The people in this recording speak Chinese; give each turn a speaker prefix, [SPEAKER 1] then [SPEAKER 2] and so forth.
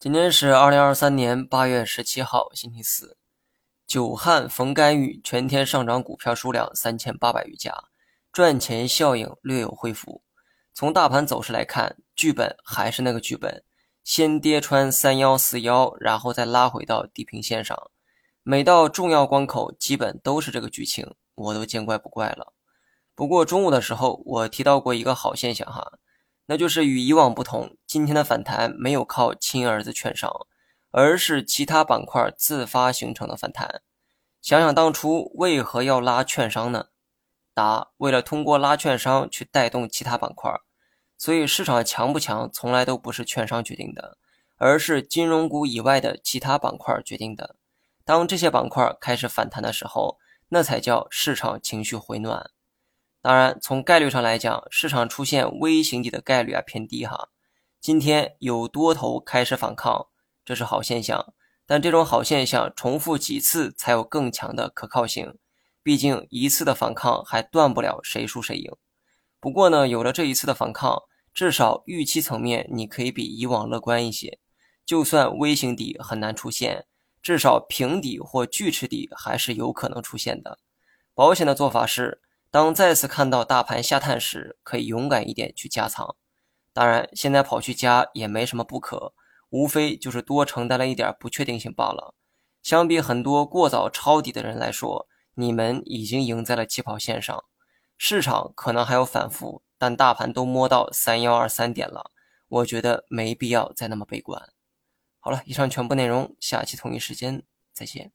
[SPEAKER 1] 今天是二零二三年八月十七号，星期四。久旱逢甘雨，全天上涨股票数量三千八百余家，赚钱效应略有恢复。从大盘走势来看，剧本还是那个剧本，先跌穿三幺四幺，然后再拉回到地平线上。每到重要关口，基本都是这个剧情，我都见怪不怪了。不过中午的时候，我提到过一个好现象哈。那就是与以往不同，今天的反弹没有靠亲儿子券商，而是其他板块自发形成的反弹。想想当初为何要拉券商呢？答：为了通过拉券商去带动其他板块。所以市场强不强，从来都不是券商决定的，而是金融股以外的其他板块决定的。当这些板块开始反弹的时候，那才叫市场情绪回暖。当然，从概率上来讲，市场出现微型底的概率啊偏低哈。今天有多头开始反抗，这是好现象。但这种好现象重复几次才有更强的可靠性，毕竟一次的反抗还断不了谁输谁赢。不过呢，有了这一次的反抗，至少预期层面你可以比以往乐观一些。就算微型底很难出现，至少平底或锯齿底还是有可能出现的。保险的做法是。当再次看到大盘下探时，可以勇敢一点去加仓。当然，现在跑去加也没什么不可，无非就是多承担了一点不确定性罢了。相比很多过早抄底的人来说，你们已经赢在了起跑线上。市场可能还有反复，但大盘都摸到三幺二三点了，我觉得没必要再那么悲观。好了，以上全部内容，下期同一时间再见。